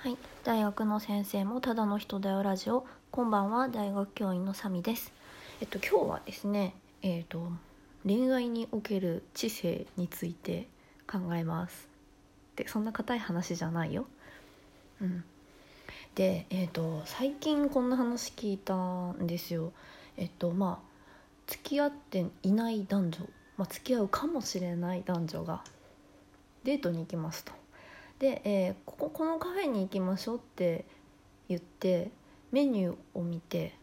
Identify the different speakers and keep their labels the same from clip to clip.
Speaker 1: はい、大学の先生もただの人だよラジオ。こんばんは、大学教員のサミです。えっと今日はですね、えっと恋愛における知性について考えます。で、そんな硬い話じゃないよ。うん。で、えっと最近こんな話聞いたんですよ。えっとまあ付き合っていない男女、まあ付き合うかもしれない男女がデートに行きますと。で、えーこここのカフェに行きましょうって言ってメニューを見て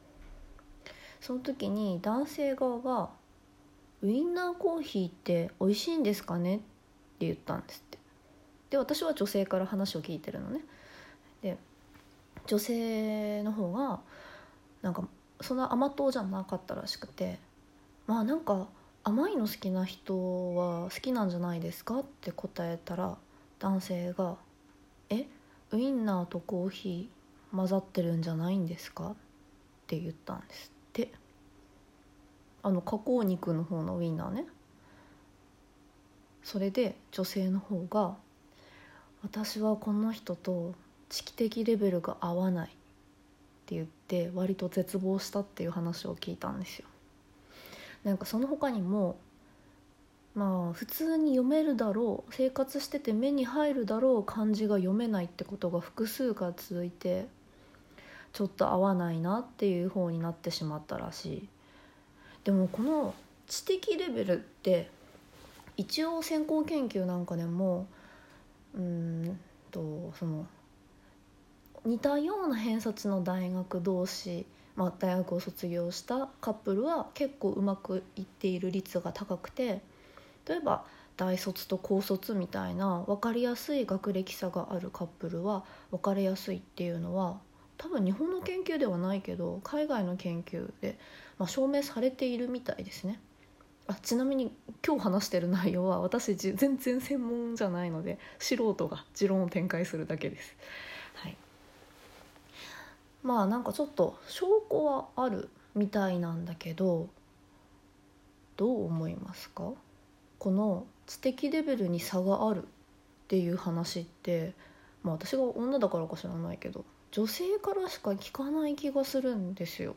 Speaker 1: その時に男性側が「ウインナーコーヒーって美味しいんですかね?」って言ったんですってで私は女性から話を聞いてるのねで女性の方がなんかそんな甘党じゃなかったらしくてまあなんか甘いの好きな人は好きなんじゃないですかって答えたら男性が「えウインナーとコーヒー混ざってるんじゃないんですか?」って言ったんです。ってあの加工肉の方のウインナーね。それで女性の方が「私はこの人と知識的レベルが合わない」って言って割と絶望したっていう話を聞いたんですよ。なんかその他にもまあ普通に読めるだろう生活してて目に入るだろう漢字が読めないってことが複数回続いてちょっと合わないなっていう方になってしまったらしい。でもこの知的レベルって一応先行研究なんかでもうんとその似たような偏差値の大学同士まあ、大学を卒業したカップルは結構うまくいっている率が高くて例えば大卒と高卒みたいな分かりやすい学歴差があるカップルは分かりやすいっていうのは多分日本の研究ではないけど海外の研究で、まあ、証明されているみたいですね。あちなみに今日話してる内容は私全然専門じゃないので素人が持論を展開するだけです。はい、まあなんかちょっと証拠はあるみたいなんだけどどう思いますか？この知的レベルに差があるっていう話って、まあ、私が女だからか知らないけど女性からしか聞かない気がするんですよ。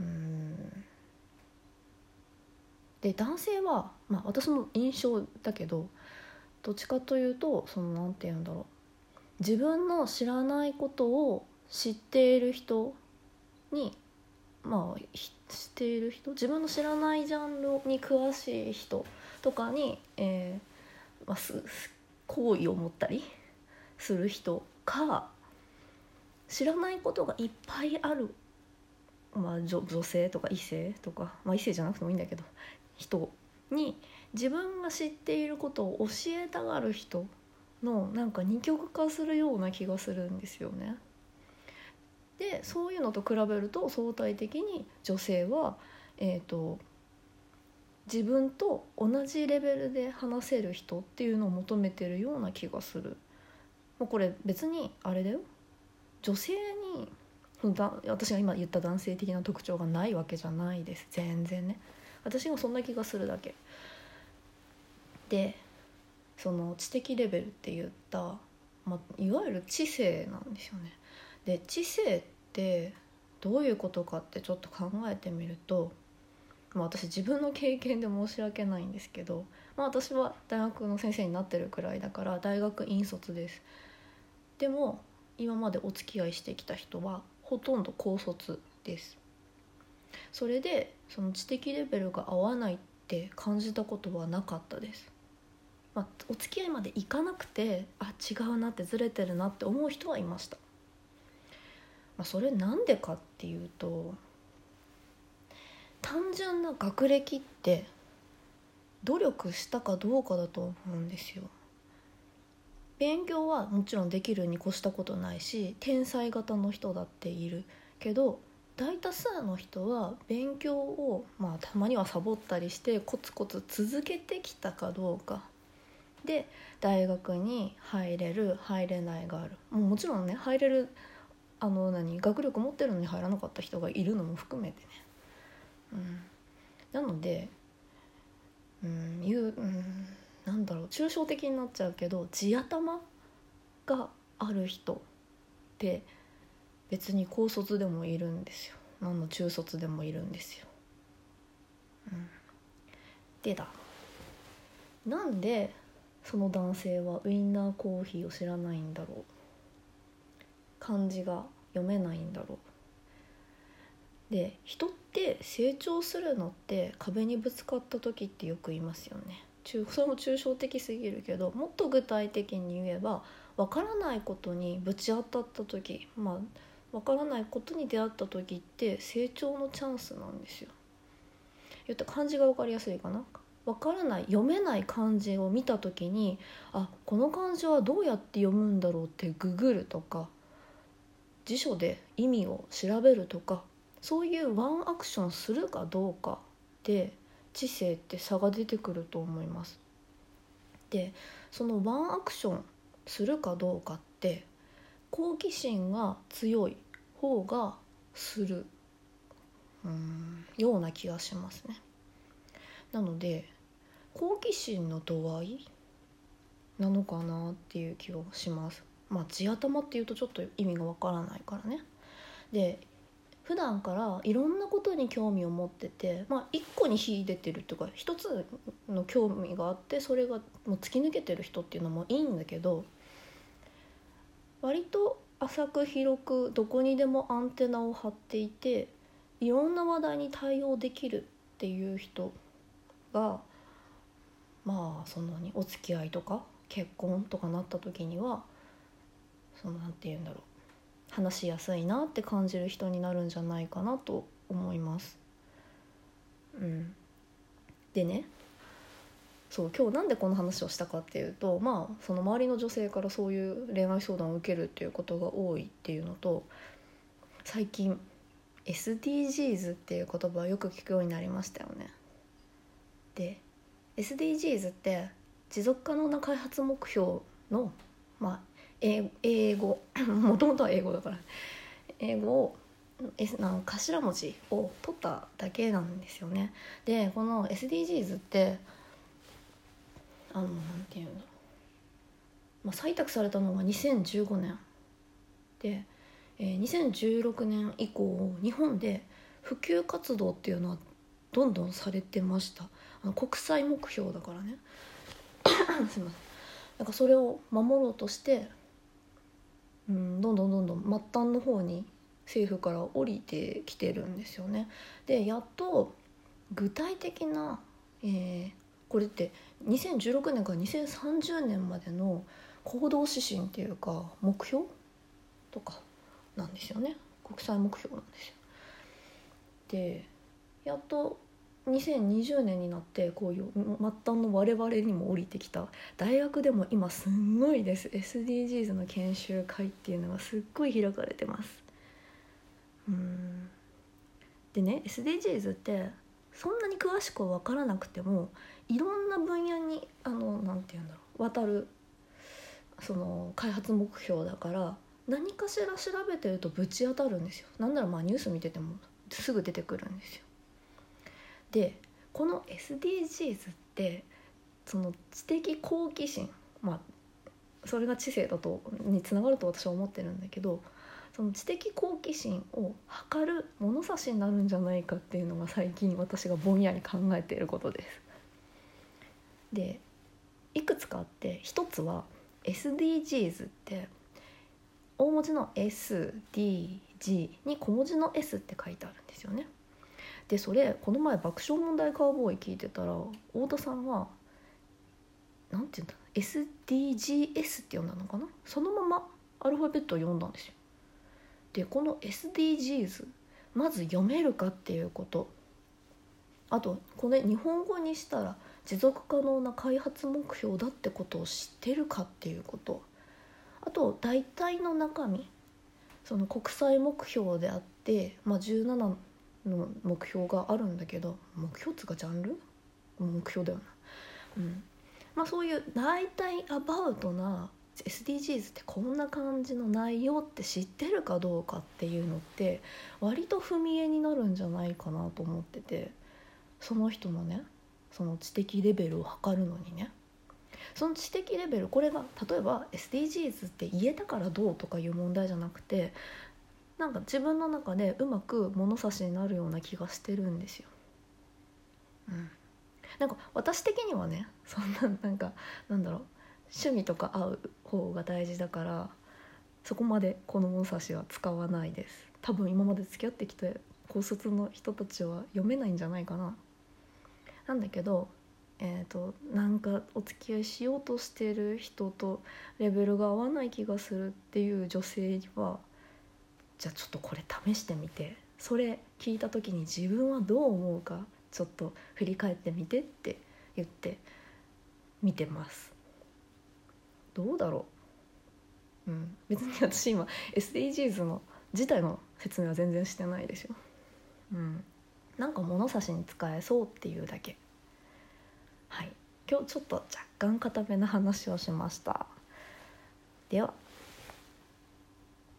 Speaker 1: うんで男性は、まあ、私の印象だけどどっちかというとそのなんて言うんだろう自分の知らないことを知っている人にまあひ知っている人？自分の知らないジャンルに詳しい人とかに、えーまあ、すす好意を持ったりする人か知らないことがいっぱいある、まあ、女女性とか異性とか、まあ、異性じゃなくてもいいんだけど人に自分が知っていることを教えたがる人のなんか二極化するような気がするんですよね。でそういうのと比べると相対的に女性は、えー、と自分と同じレベルで話せる人っていうのを求めてるような気がする。もうこれ別にあれだよ。女性にだ私が今言った男性的な特徴がないわけじゃないです。全然ね。私がそんな気がするだけ。でその知的レベルって言った、ま、いわゆる知性なんですよね。で知性ってどういうことかってちょっと考えてみると、まあ、私自分の経験で申し訳ないんですけど、まあ、私は大学の先生になってるくらいだから大学院卒です。でも今までお付き合いしてきた人はほとんど高卒です。それでその知的レベルが合わないって感じたことはなかったです。まあ、お付き合いまでいかなくてあ違うなってずれてるなって思う人はいました、まあ、それなんでかっていうと単純な学歴って努力したかどうかだと思うんですよ。勉強はもちろんできるに越したことないし天才型の人だっている。けど大多数の人は勉強を、まあ、たまにはサボったりしてコツコツ続けてきたかどうか。で大学に入れる入れないがある。もうもちろんね入れるあの何学力持ってるのに入らなかった人がいるのも含めてね、うん、なので、うん、いう、うん、なんだろう抽象的になっちゃうけど地頭がある人って別に高卒でもいるんですよ。何の中卒でもいるんですよ。うん、でだ。なんでその男性はウインナーコーヒーを知らないんだろう。漢字が読めないんだろう。で人って成長するのって壁にぶつかった時ってよく言いますよね。中 それも抽象的すぎるけどもっと具体的に言えば分からないことにぶち当たった時まあ分からないことに出会った時って成長のチャンスなんですよ。言った漢字が分かりやすいかな。分からない読めない漢字を見た時にあこの漢字はどうやって読むんだろうってググるとか辞書で意味を調べるとかそういうワンアクションするかどうかで知性って差が出てくると思います。でそのワンアクションするかどうかって好奇心が強い方がするうんような気がしますね。なので好奇心の度合いなのかなっていう気がします。まあ地頭っていうとちょっと意味がわからないからね。で普段からいろんなことに興味を持ってて、まあ、一個に秀でてるというか一つの興味があってそれがもう突き抜けてる人っていうのもいいんだけど割と浅く広くどこにでもアンテナを張っていていろんな話題に対応できるっていう人がまあそのにお付き合いとか結婚とかなった時にはそのなんて言うんだろう話しやすいなって感じる人になるんじゃないかなと思います。うん、でねそう今日なんでこの話をしたかっていうとまあその周りの女性からそういう恋愛相談を受けるっていうことが多いっていうのと最近 SDGs っていう言葉をよく聞くようになりましたよね。で SDGs って持続可能な開発目標の、まあ、英語もともとは英語だから。英語をなん頭文字を取っただけなんですよね。でこの SDGs ってあのなんていうの、まあ、採択されたのが2015年で、えー、2016年以降日本で普及活動っていうのはどんどんされてました。あの国際目標だからね。すいません。なんかそれを守ろうとしてうん、どんどんどんどん末端の方に政府から降りてきてるんですよね。でやっと具体的な、えー、これって2016年から2030年までの行動指針っていうか目標とかなんですよね国際目標なんですよ。でやっと2020年になってこういう末端の我々にも降りてきた大学でも今すんごいです。SDGs の研修会っていうのがすっごい開かれてます。うん。でね SDGs ってそんなに詳しくは分からなくてもいろんな分野にあのなんて言うんだろう渡るその開発目標だから何かしら調べてるとぶち当たるんですよ。なんならまあニュース見ててもすぐ出てくるんですよ。でこの SDGs ってその知的好奇心まあそれが知性だとにつながると私は思ってるんだけどその知的好奇心を測る物差しになるんじゃないかっていうのが最近私がぼんやり考えていることです。でいくつかあって一つは SDGs って大文字の SDG に小文字の S って書いてあるんですよね。でそれこの前爆笑問題カーボーイ聞いてたら太田さんは何て言うんだ SDGs って読んだのかな？そのままアルファベットを読んだんですよ。でこの SDGs まず読めるかっていうこと。あとこれ日本語にしたら持続可能な開発目標だってことを知ってるかっていうこと。あと大体の中身その国際目標であって、まあ、17の目標があるんだけど目標っつうかジャンル？目標だよな、うん。まあ、そういう大体アバウトな SDGs ってこんな感じの内容って知ってるかどうかっていうのって割と踏み絵になるんじゃないかなと思っててその人のねその知的レベルを測るのにね。その知的レベルこれが例えば SDGs って言えたからどうとかいう問題じゃなくてなんか自分の中でうまく物差しになるような気がしてるんですよ。うん、なんか私的にはねそんななんかなんだろう。趣味とか合う方が大事だからそこまでこの物差しは使わないです。多分今まで付き合ってきた高卒の人たちは読めないんじゃないかな。なんだけどえーと、なんかお付き合いしようとしてる人とレベルが合わない気がするっていう女性はじゃあちょっとこれ試してみて。それ聞いた時に自分はどう思うかちょっと振り返ってみてって言って見てます。どうだろう？うん。別に私今 SDGs の自体の説明は全然してないでしょ。うん。なんか物差しに使えそうっていうだけ。はい。今日ちょっと若干固めな話をしました。では。